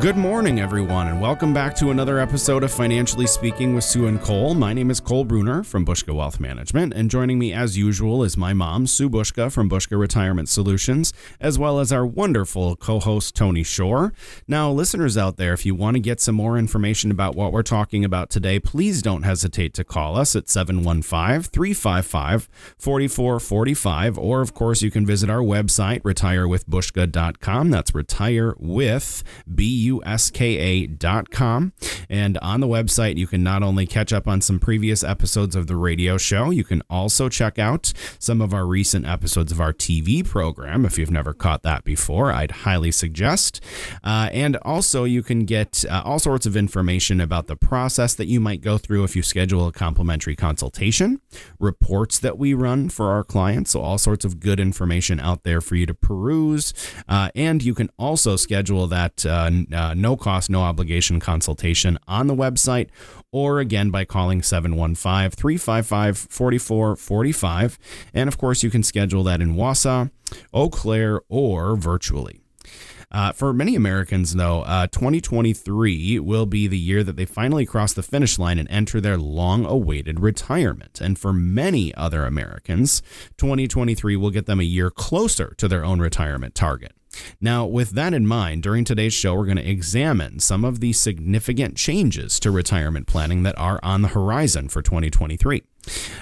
Good morning, everyone, and welcome back to another episode of Financially Speaking with Sue and Cole. My name is Cole Bruner from Bushka Wealth Management, and joining me as usual is my mom, Sue Bushka from Bushka Retirement Solutions, as well as our wonderful co host, Tony Shore. Now, listeners out there, if you want to get some more information about what we're talking about today, please don't hesitate to call us at 715 355 4445, or of course, you can visit our website, retirewithbushka.com. That's retire with B buska.com. And on the website, you can not only catch up on some previous episodes of the radio show, you can also check out some of our recent episodes of our TV program. If you've never caught that before, I'd highly suggest. Uh, and also, you can get uh, all sorts of information about the process that you might go through if you schedule a complimentary consultation, reports that we run for our clients. So, all sorts of good information out there for you to peruse. Uh, and you can also schedule that uh, no cost, no obligation consultation on the website or again by calling 715 355 4445. And of course, you can schedule that in Wausau, Eau Claire, or virtually. Uh, for many Americans, though, uh, 2023 will be the year that they finally cross the finish line and enter their long awaited retirement. And for many other Americans, 2023 will get them a year closer to their own retirement target. Now, with that in mind, during today's show, we're going to examine some of the significant changes to retirement planning that are on the horizon for 2023.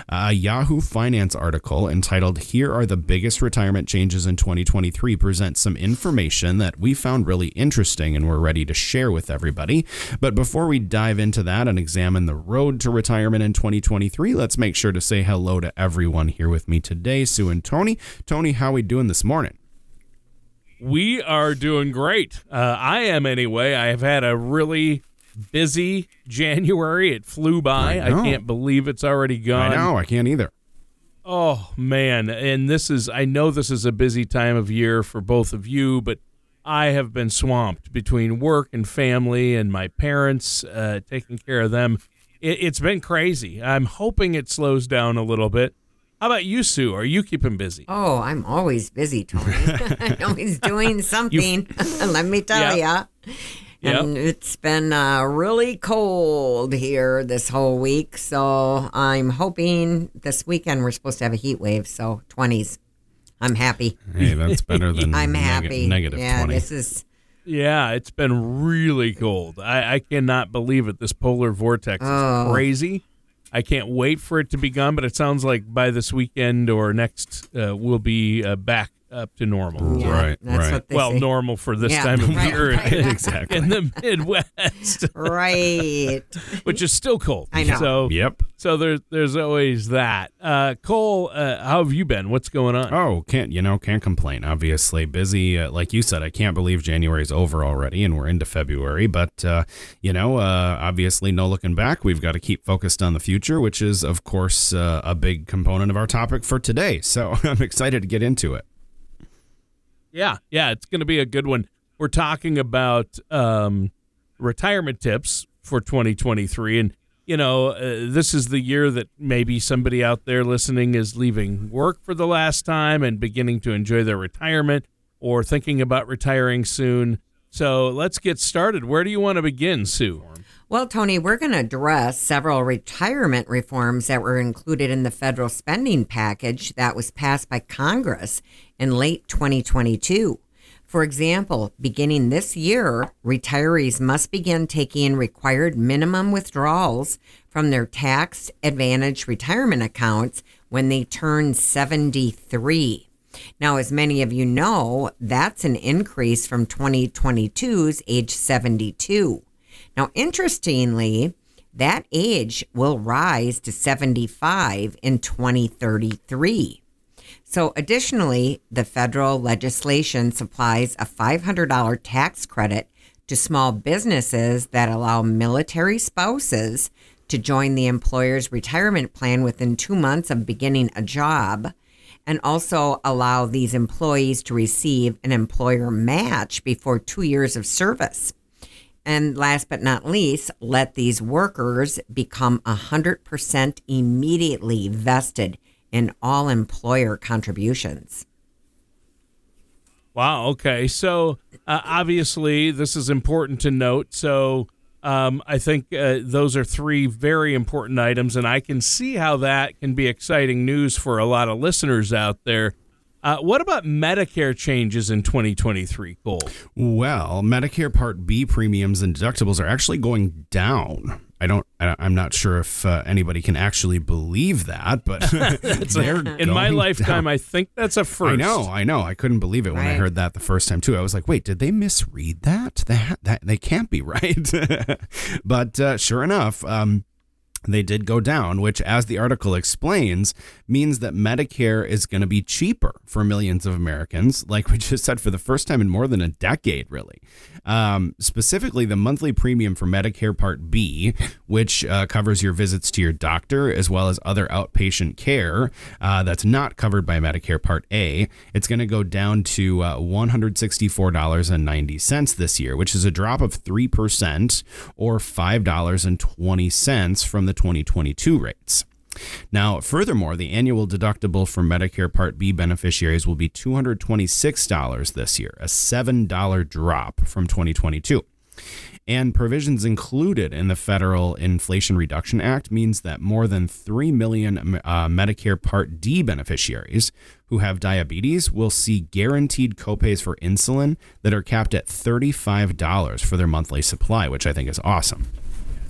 A Yahoo Finance article entitled Here Are the Biggest Retirement Changes in 2023 presents some information that we found really interesting and we're ready to share with everybody. But before we dive into that and examine the road to retirement in 2023, let's make sure to say hello to everyone here with me today, Sue and Tony. Tony, how we doing this morning? We are doing great. Uh, I am anyway. I have had a really busy January. It flew by. I, I, can't believe it's already gone. I know. I can't either. Oh man, and this is I know this is a busy time of year for both of you, but I have been swamped between work and family and my parents uh, taking care of them. It, it's been crazy. I'm hoping it slows down a little bit. How about you, Sue? Are you keeping busy? Oh, I'm always busy, Tony. I'm always doing something. Let me tell yep. you. And yep. it's been uh, really cold here this whole week. So I'm hoping this weekend we're supposed to have a heat wave. So 20s. I'm happy. Hey, that's better than I'm neg- happy. Negative yeah, 20. This is. Yeah, it's been really cold. I, I cannot believe it. This polar vortex oh. is crazy. I can't wait for it to be gone, but it sounds like by this weekend or next, uh, we'll be uh, back up to normal. Yeah, right, right. well, say. normal for this yeah, time of right, year right, in, exactly. in the Midwest. right. Which is still cold. I know. So, yep. So there's there's always that. Uh, Cole, uh, how have you been? What's going on? Oh, can't you know? Can't complain. Obviously busy. Uh, like you said, I can't believe January's over already, and we're into February. But uh, you know, uh, obviously, no looking back. We've got to keep focused on the future, which is, of course, uh, a big component of our topic for today. So I'm excited to get into it. Yeah, yeah, it's going to be a good one. We're talking about um, retirement tips for 2023, and you know, uh, this is the year that maybe somebody out there listening is leaving work for the last time and beginning to enjoy their retirement or thinking about retiring soon. So let's get started. Where do you want to begin, Sue? Well, Tony, we're going to address several retirement reforms that were included in the federal spending package that was passed by Congress in late 2022. For example, beginning this year, retirees must begin taking required minimum withdrawals from their tax advantage retirement accounts when they turn 73. Now, as many of you know, that's an increase from 2022's age 72. Now, interestingly, that age will rise to 75 in 2033. So, additionally, the federal legislation supplies a $500 tax credit to small businesses that allow military spouses to join the employer's retirement plan within two months of beginning a job, and also allow these employees to receive an employer match before two years of service. And last but not least, let these workers become 100% immediately vested in all employer contributions. Wow. Okay. So uh, obviously, this is important to note. So um, I think uh, those are three very important items, and I can see how that can be exciting news for a lot of listeners out there. Uh, what about Medicare changes in 2023, Cole? Well, Medicare Part B premiums and deductibles are actually going down. I don't. I'm not sure if uh, anybody can actually believe that, but they're in my lifetime. Down. I think that's a first. I know. I know. I couldn't believe it when right. I heard that the first time too. I was like, wait, did they misread that? That that they can't be right. but uh, sure enough, um, they did go down, which, as the article explains, means that Medicare is going to be cheaper for millions of Americans, like we just said, for the first time in more than a decade, really. Um, specifically, the monthly premium for Medicare Part B, which uh, covers your visits to your doctor as well as other outpatient care uh, that's not covered by Medicare Part A, it's going to go down to uh, $164.90 this year, which is a drop of 3% or $5.20 from the 2022 rates. Now, furthermore, the annual deductible for Medicare Part B beneficiaries will be $226 this year, a $7 drop from 2022. And provisions included in the federal Inflation Reduction Act means that more than 3 million uh, Medicare Part D beneficiaries who have diabetes will see guaranteed copays for insulin that are capped at $35 for their monthly supply, which I think is awesome.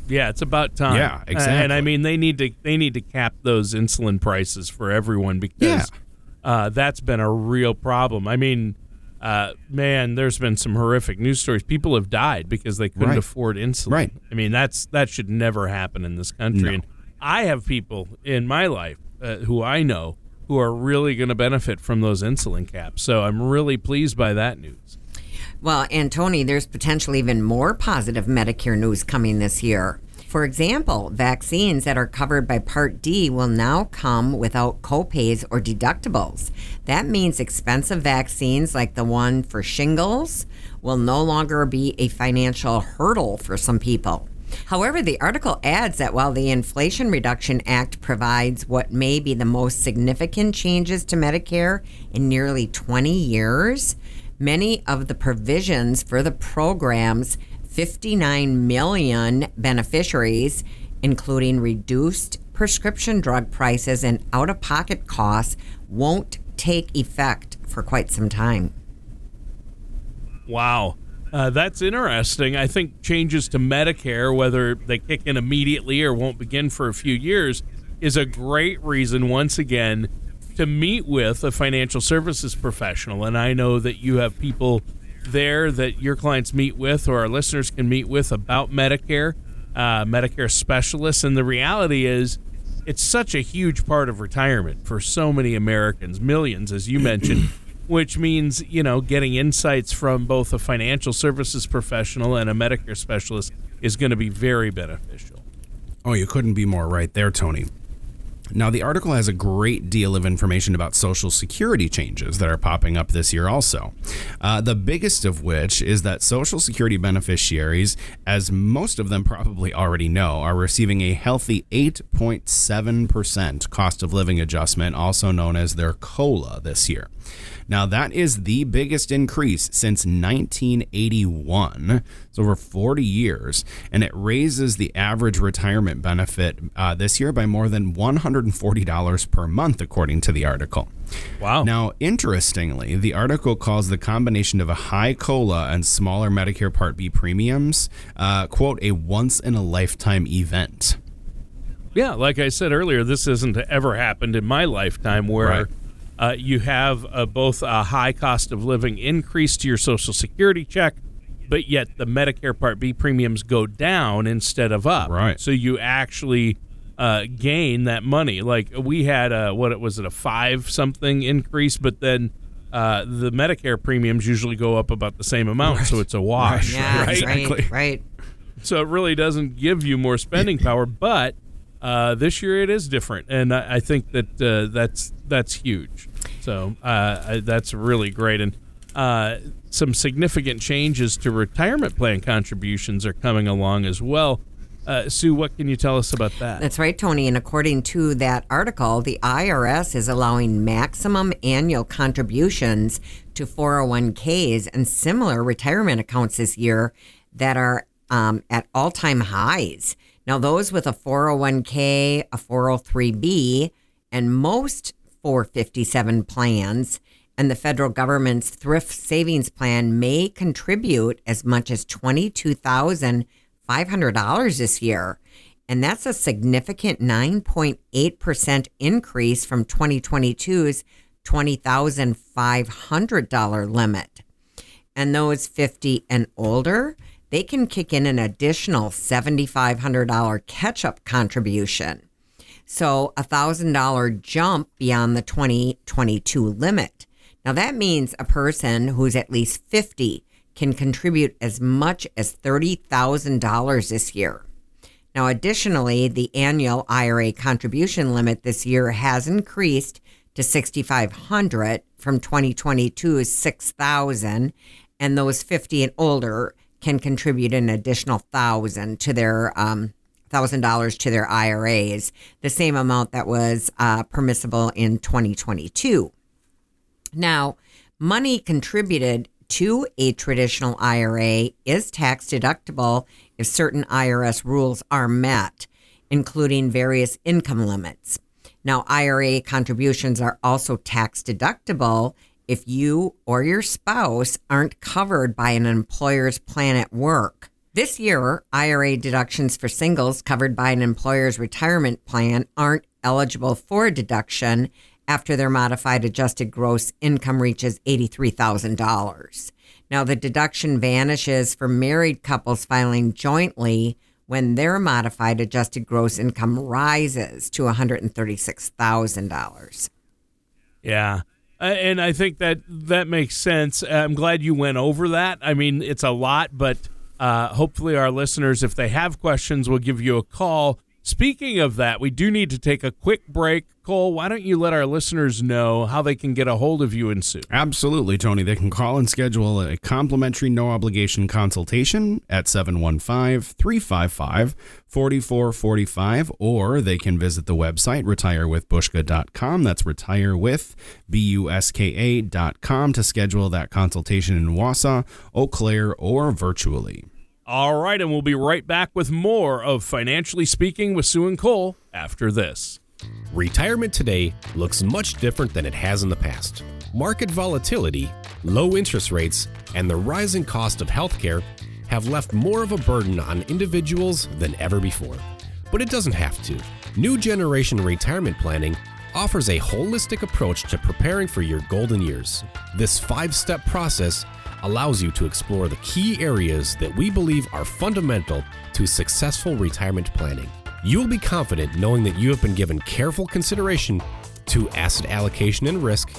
Yeah, it's about time. Yeah, exactly. Uh, and I mean, they need to they need to cap those insulin prices for everyone because yeah. uh, that's been a real problem. I mean, uh, man, there's been some horrific news stories. People have died because they couldn't right. afford insulin. Right. I mean, that's that should never happen in this country. No. And I have people in my life uh, who I know who are really going to benefit from those insulin caps. So I'm really pleased by that news. Well, and Tony, there's potentially even more positive Medicare news coming this year. For example, vaccines that are covered by Part D will now come without copays or deductibles. That means expensive vaccines like the one for shingles will no longer be a financial hurdle for some people. However, the article adds that while the Inflation Reduction Act provides what may be the most significant changes to Medicare in nearly 20 years, Many of the provisions for the program's 59 million beneficiaries, including reduced prescription drug prices and out of pocket costs, won't take effect for quite some time. Wow. Uh, that's interesting. I think changes to Medicare, whether they kick in immediately or won't begin for a few years, is a great reason, once again, to meet with a financial services professional. And I know that you have people there that your clients meet with or our listeners can meet with about Medicare, uh, Medicare specialists. And the reality is, it's such a huge part of retirement for so many Americans, millions, as you mentioned, which means, you know, getting insights from both a financial services professional and a Medicare specialist is going to be very beneficial. Oh, you couldn't be more right there, Tony. Now, the article has a great deal of information about Social Security changes that are popping up this year, also. Uh, the biggest of which is that Social Security beneficiaries, as most of them probably already know, are receiving a healthy 8.7% cost of living adjustment, also known as their COLA, this year. Now, that is the biggest increase since 1981. It's over 40 years, and it raises the average retirement benefit uh, this year by more than $140 per month, according to the article. Wow. Now, interestingly, the article calls the combination of a high COLA and smaller Medicare Part B premiums, uh, quote, a once in a lifetime event. Yeah, like I said earlier, this hasn't ever happened in my lifetime where. Right uh, you have uh, both a high cost of living increase to your Social Security check, but yet the Medicare Part B premiums go down instead of up. Right. So you actually uh, gain that money. Like we had a what it was it a five something increase, but then uh, the Medicare premiums usually go up about the same amount, so it's a wash, Yeah, right? right, Exactly. right. So it really doesn't give you more spending power, but uh, this year it is different, and I, I think that uh, that's that's huge. So uh, that's really great, and uh, some significant changes to retirement plan contributions are coming along as well. Uh, Sue, what can you tell us about that? That's right, Tony. And according to that article, the IRS is allowing maximum annual contributions to 401ks and similar retirement accounts this year that are um, at all time highs. Now, those with a 401k, a 403b, and most 457 plans and the federal government's thrift savings plan may contribute as much as $22,500 this year. And that's a significant 9.8% increase from 2022's $20,500 limit. And those 50 and older, they can kick in an additional $7,500 catch up contribution. So a $1,000 jump beyond the 2022 limit. Now that means a person who's at least 50 can contribute as much as $30,000 this year. Now, additionally, the annual IRA contribution limit this year has increased to 6,500 from 2022's 6,000, and those 50 and older can contribute an additional thousand to their um, thousand dollars to their IRAs, the same amount that was uh, permissible in 2022. Now, money contributed to a traditional IRA is tax deductible if certain IRS rules are met, including various income limits. Now, IRA contributions are also tax deductible if you or your spouse aren't covered by an employer's plan at work. This year, IRA deductions for singles covered by an employer's retirement plan aren't eligible for a deduction after their modified adjusted gross income reaches $83,000. Now, the deduction vanishes for married couples filing jointly when their modified adjusted gross income rises to $136,000. Yeah. Uh, and I think that that makes sense. I'm glad you went over that. I mean, it's a lot, but uh, hopefully our listeners, if they have questions, will give you a call. Speaking of that, we do need to take a quick break. Cole, why don't you let our listeners know how they can get a hold of you and Sue? Absolutely, Tony. They can call and schedule a complimentary, no obligation consultation at 715 355 4445, or they can visit the website retirewithbushka.com. That's retirewithbuska.com to schedule that consultation in Wausau, Eau Claire, or virtually. All right, and we'll be right back with more of Financially Speaking with Sue and Cole after this. Retirement today looks much different than it has in the past. Market volatility, low interest rates, and the rising cost of healthcare have left more of a burden on individuals than ever before. But it doesn't have to. New Generation Retirement Planning offers a holistic approach to preparing for your golden years. This five step process allows you to explore the key areas that we believe are fundamental to successful retirement planning. You will be confident knowing that you have been given careful consideration to asset allocation and risk,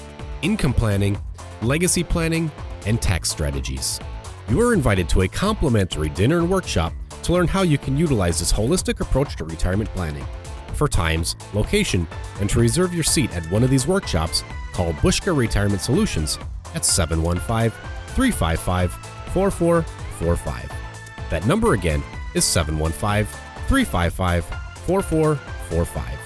income planning, legacy planning, and tax strategies. You are invited to a complimentary dinner and workshop to learn how you can utilize this holistic approach to retirement planning. For times, location, and to reserve your seat at one of these workshops, call Bushka Retirement Solutions at 715 355 4445. That number again is 715 355 4445.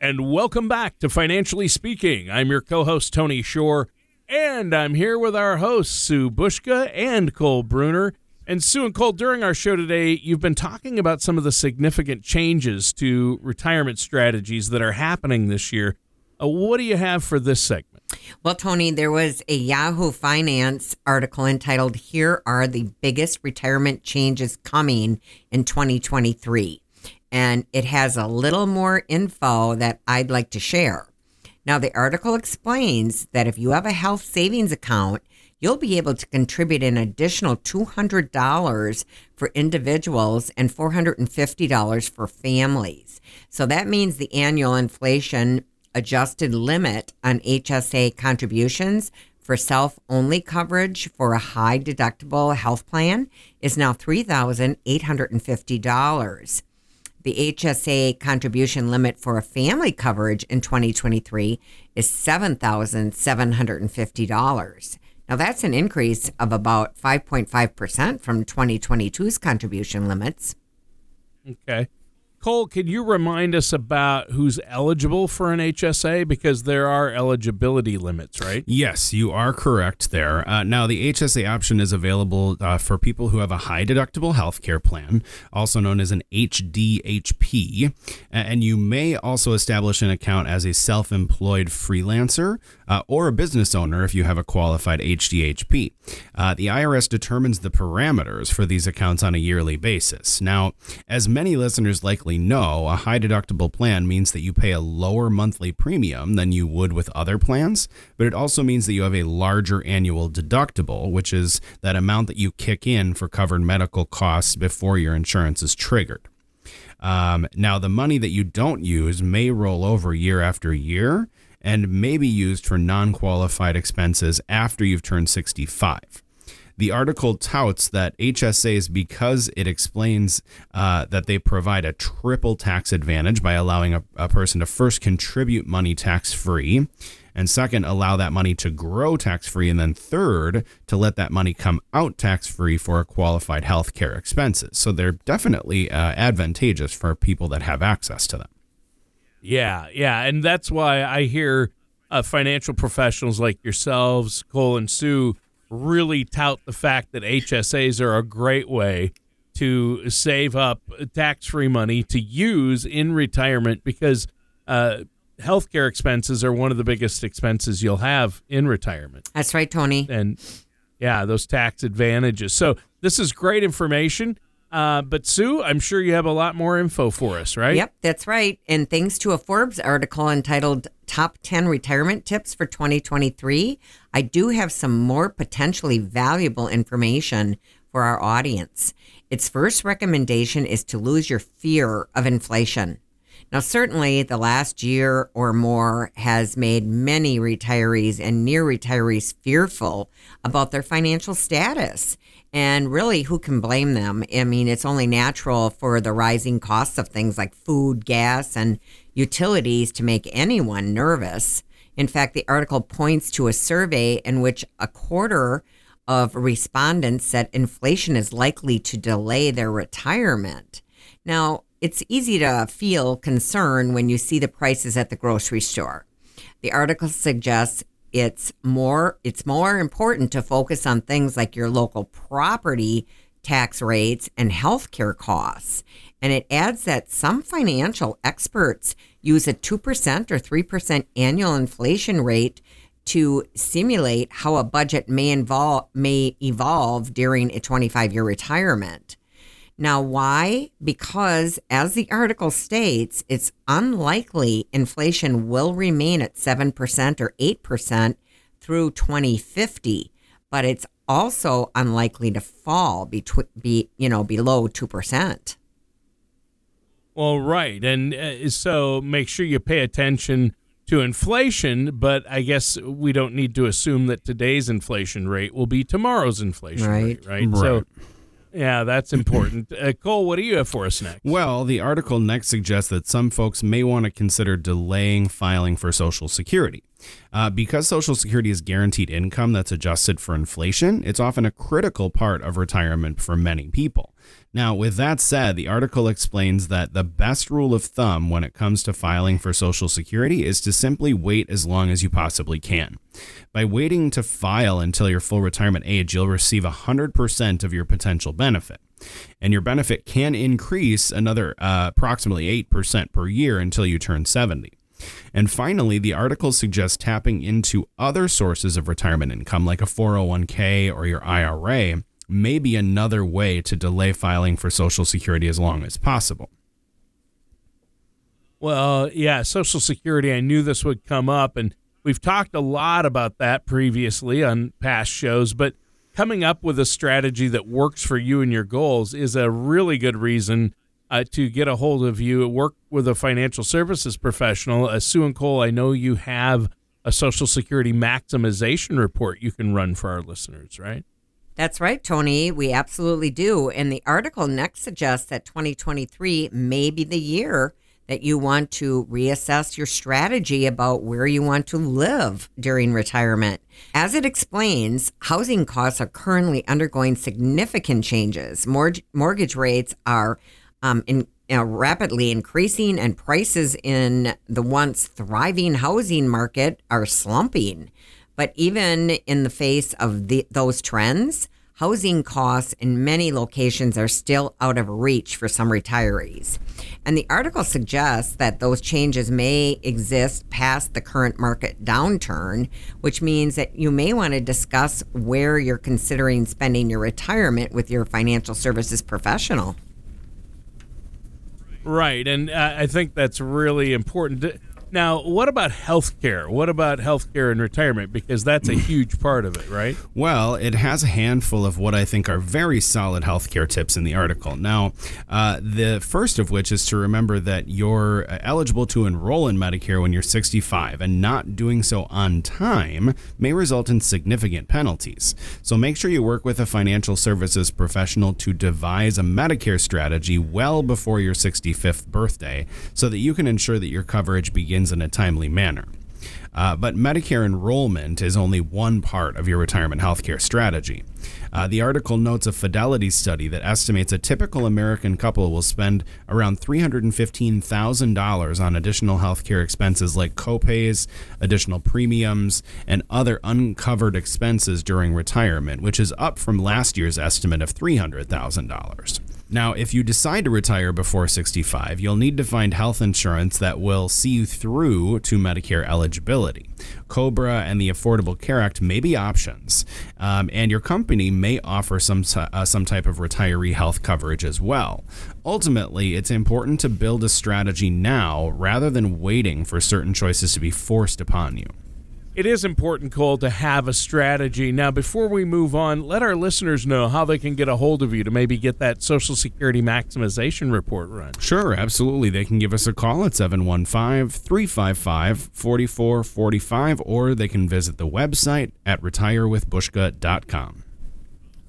And welcome back to Financially Speaking. I'm your co host, Tony Shore, and I'm here with our hosts, Sue Bushka and Cole Bruner. And Sue and Cole, during our show today, you've been talking about some of the significant changes to retirement strategies that are happening this year. Uh, what do you have for this segment? Well, Tony, there was a Yahoo Finance article entitled Here Are the Biggest Retirement Changes Coming in 2023. And it has a little more info that I'd like to share. Now, the article explains that if you have a health savings account, you'll be able to contribute an additional $200 for individuals and $450 for families. So that means the annual inflation adjusted limit on HSA contributions for self only coverage for a high deductible health plan is now $3,850. The HSA contribution limit for a family coverage in 2023 is $7,750. Now, that's an increase of about 5.5% from 2022's contribution limits. Okay. Cole, can you remind us about who's eligible for an HSA? Because there are eligibility limits, right? Yes, you are correct there. Uh, now, the HSA option is available uh, for people who have a high deductible health care plan, also known as an HDHP. And you may also establish an account as a self employed freelancer uh, or a business owner if you have a qualified HDHP. Uh, the IRS determines the parameters for these accounts on a yearly basis. Now, as many listeners likely know, a high deductible plan means that you pay a lower monthly premium than you would with other plans, but it also means that you have a larger annual deductible, which is that amount that you kick in for covered medical costs before your insurance is triggered. Um, now, the money that you don't use may roll over year after year and may be used for non qualified expenses after you've turned 65. The article touts that HSAs, because it explains uh, that they provide a triple tax advantage by allowing a, a person to first contribute money tax free, and second, allow that money to grow tax free, and then third, to let that money come out tax free for qualified health care expenses. So they're definitely uh, advantageous for people that have access to them. Yeah, yeah. And that's why I hear uh, financial professionals like yourselves, Cole and Sue, really tout the fact that HSAs are a great way to save up tax free money to use in retirement because uh, healthcare expenses are one of the biggest expenses you'll have in retirement. That's right, Tony. And yeah, those tax advantages. So this is great information. Uh, but Sue, I'm sure you have a lot more info for us, right? Yep, that's right. And thanks to a Forbes article entitled Top 10 Retirement Tips for 2023, I do have some more potentially valuable information for our audience. Its first recommendation is to lose your fear of inflation. Now, certainly the last year or more has made many retirees and near retirees fearful about their financial status. And really, who can blame them? I mean, it's only natural for the rising costs of things like food, gas, and utilities to make anyone nervous. In fact, the article points to a survey in which a quarter of respondents said inflation is likely to delay their retirement. Now, it's easy to feel concern when you see the prices at the grocery store. The article suggests it's more it's more important to focus on things like your local property tax rates and healthcare costs. And it adds that some financial experts use a 2% or 3% annual inflation rate to simulate how a budget may involve may evolve during a 25-year retirement. Now, why? Because, as the article states, it's unlikely inflation will remain at 7% or 8% through 2050, but it's also unlikely to fall between, be, you know, below 2%. Well, right. And uh, so make sure you pay attention to inflation, but I guess we don't need to assume that today's inflation rate will be tomorrow's inflation right. rate, right? right. So yeah, that's important. Uh, Cole, what do you have for us next? Well, the article next suggests that some folks may want to consider delaying filing for Social Security. Uh, because Social Security is guaranteed income that's adjusted for inflation, it's often a critical part of retirement for many people. Now, with that said, the article explains that the best rule of thumb when it comes to filing for Social Security is to simply wait as long as you possibly can. By waiting to file until your full retirement age, you'll receive 100% of your potential benefit. And your benefit can increase another uh, approximately 8% per year until you turn 70. And finally, the article suggests tapping into other sources of retirement income like a 401k or your IRA may be another way to delay filing for Social Security as long as possible. Well, yeah, Social Security, I knew this would come up. And we've talked a lot about that previously on past shows, but coming up with a strategy that works for you and your goals is a really good reason uh, to get a hold of you. Work with a financial services professional. Uh, Sue and Cole, I know you have a Social Security maximization report you can run for our listeners, right? That's right, Tony. We absolutely do. And the article next suggests that 2023 may be the year that you want to reassess your strategy about where you want to live during retirement. As it explains, housing costs are currently undergoing significant changes. mortgage rates are um, in, rapidly increasing, and prices in the once thriving housing market are slumping. But even in the face of the, those trends, housing costs in many locations are still out of reach for some retirees. And the article suggests that those changes may exist past the current market downturn, which means that you may want to discuss where you're considering spending your retirement with your financial services professional. Right. And uh, I think that's really important. Now, what about health care? What about health care and retirement? Because that's a huge part of it, right? Well, it has a handful of what I think are very solid health care tips in the article. Now, uh, the first of which is to remember that you're eligible to enroll in Medicare when you're 65, and not doing so on time may result in significant penalties. So make sure you work with a financial services professional to devise a Medicare strategy well before your 65th birthday so that you can ensure that your coverage begins begins in a timely manner. Uh, but Medicare enrollment is only one part of your retirement healthcare strategy. Uh, the article notes a Fidelity study that estimates a typical American couple will spend around $315,000 on additional healthcare expenses like copays, additional premiums, and other uncovered expenses during retirement, which is up from last year's estimate of $300,000. Now, if you decide to retire before 65, you'll need to find health insurance that will see you through to Medicare eligibility. COBRA and the Affordable Care Act may be options, um, and your company may offer some uh, some type of retiree health coverage as well. Ultimately, it's important to build a strategy now rather than waiting for certain choices to be forced upon you it is important, Cole, to have a strategy. Now, before we move on, let our listeners know how they can get a hold of you to maybe get that Social Security maximization report run. Sure, absolutely. They can give us a call at 715 355 4445, or they can visit the website at retirewithbushka.com.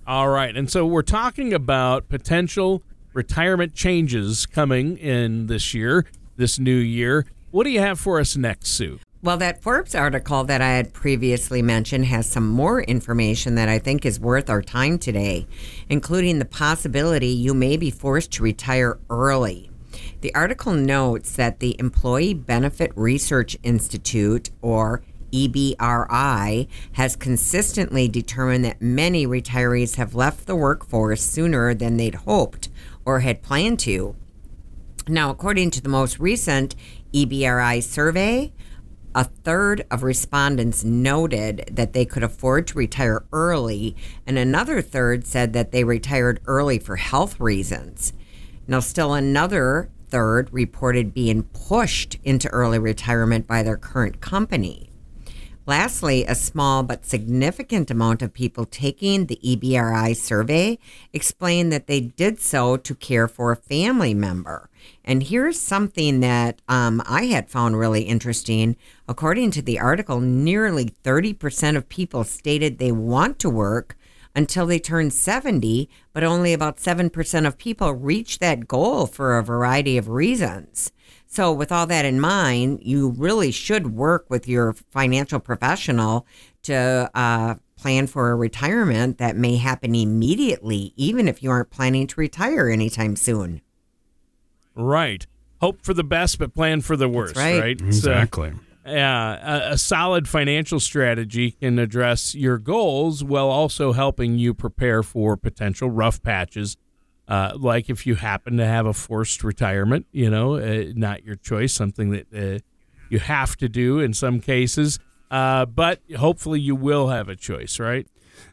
All right. And so we're talking about potential retirement changes coming in this year, this new year. What do you have for us next, Sue? Well, that Forbes article that I had previously mentioned has some more information that I think is worth our time today, including the possibility you may be forced to retire early. The article notes that the Employee Benefit Research Institute, or EBRI, has consistently determined that many retirees have left the workforce sooner than they'd hoped or had planned to. Now, according to the most recent EBRI survey, a third of respondents noted that they could afford to retire early, and another third said that they retired early for health reasons. Now, still another third reported being pushed into early retirement by their current company. Lastly, a small but significant amount of people taking the EBRI survey explained that they did so to care for a family member. And here's something that um, I had found really interesting. According to the article, nearly 30% of people stated they want to work until they turn 70, but only about 7% of people reach that goal for a variety of reasons. So, with all that in mind, you really should work with your financial professional to uh, plan for a retirement that may happen immediately, even if you aren't planning to retire anytime soon. Right. Hope for the best, but plan for the worst. That's right. right. Exactly. So, yeah, a, a, solid financial strategy can address your goals while also helping you prepare for potential rough patches. Uh, like if you happen to have a forced retirement, you know, uh, not your choice, something that uh, you have to do in some cases. Uh, but hopefully you will have a choice, right?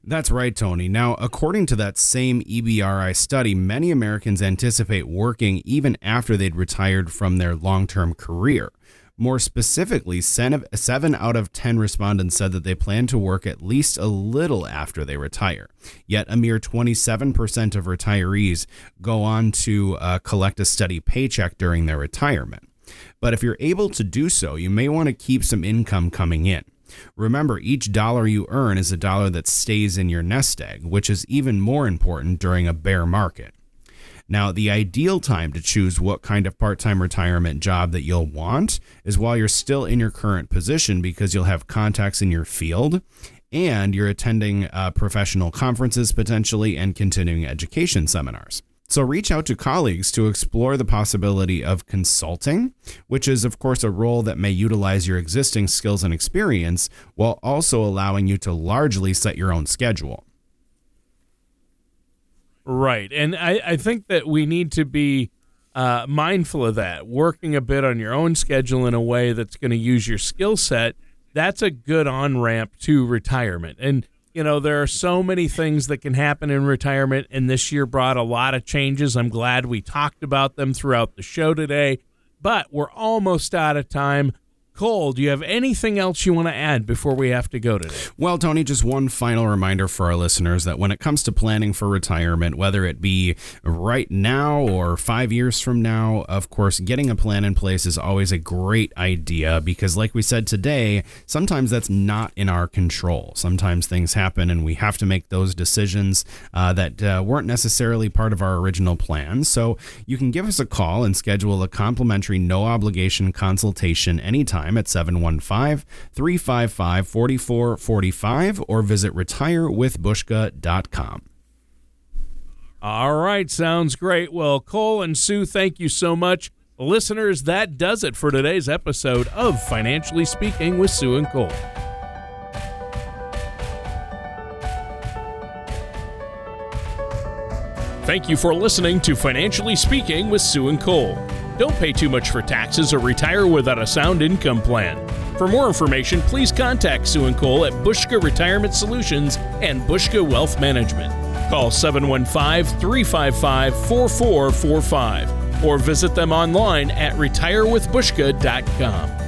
That's right, Tony. Now, according to that same EBRI study, many Americans anticipate working even after they'd retired from their long term career. More specifically, seven out of 10 respondents said that they plan to work at least a little after they retire. Yet a mere 27% of retirees go on to uh, collect a steady paycheck during their retirement. But if you're able to do so, you may want to keep some income coming in. Remember, each dollar you earn is a dollar that stays in your nest egg, which is even more important during a bear market. Now, the ideal time to choose what kind of part time retirement job that you'll want is while you're still in your current position because you'll have contacts in your field and you're attending uh, professional conferences potentially and continuing education seminars. So reach out to colleagues to explore the possibility of consulting, which is, of course, a role that may utilize your existing skills and experience while also allowing you to largely set your own schedule. Right. And I, I think that we need to be uh, mindful of that, working a bit on your own schedule in a way that's going to use your skill set. That's a good on ramp to retirement. And you know, there are so many things that can happen in retirement, and this year brought a lot of changes. I'm glad we talked about them throughout the show today, but we're almost out of time. Cole, do you have anything else you want to add before we have to go today? Well, Tony, just one final reminder for our listeners that when it comes to planning for retirement, whether it be right now or five years from now, of course, getting a plan in place is always a great idea because, like we said today, sometimes that's not in our control. Sometimes things happen and we have to make those decisions uh, that uh, weren't necessarily part of our original plan. So you can give us a call and schedule a complimentary, no obligation consultation anytime time at 715 355 4445 or visit retirewithbushka.com. All right, sounds great. Well, Cole and Sue, thank you so much. Listeners, that does it for today's episode of Financially Speaking with Sue and Cole. Thank you for listening to Financially Speaking with Sue and Cole. Don't pay too much for taxes or retire without a sound income plan. For more information, please contact Sue and Cole at Bushka Retirement Solutions and Bushka Wealth Management. Call 715 355 4445 or visit them online at retirewithbushka.com.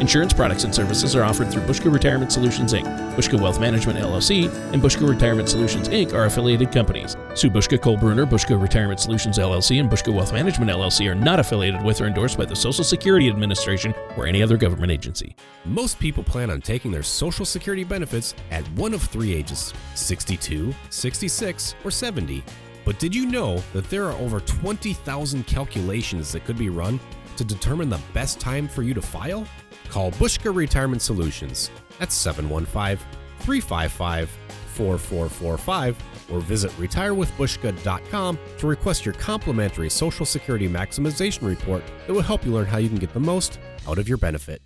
Insurance products and services are offered through Bushka Retirement Solutions, Inc., Bushka Wealth Management, LLC, and Bushka Retirement Solutions, Inc. are affiliated companies. Sue Bushka, Cole Bruner, Bushka Retirement Solutions LLC, and Bushka Wealth Management LLC are not affiliated with or endorsed by the Social Security Administration or any other government agency. Most people plan on taking their Social Security benefits at one of three ages 62, 66, or 70. But did you know that there are over 20,000 calculations that could be run to determine the best time for you to file? Call Bushka Retirement Solutions at 715 355 4445 or visit retirewithbushka.com to request your complimentary Social Security Maximization Report that will help you learn how you can get the most out of your benefit.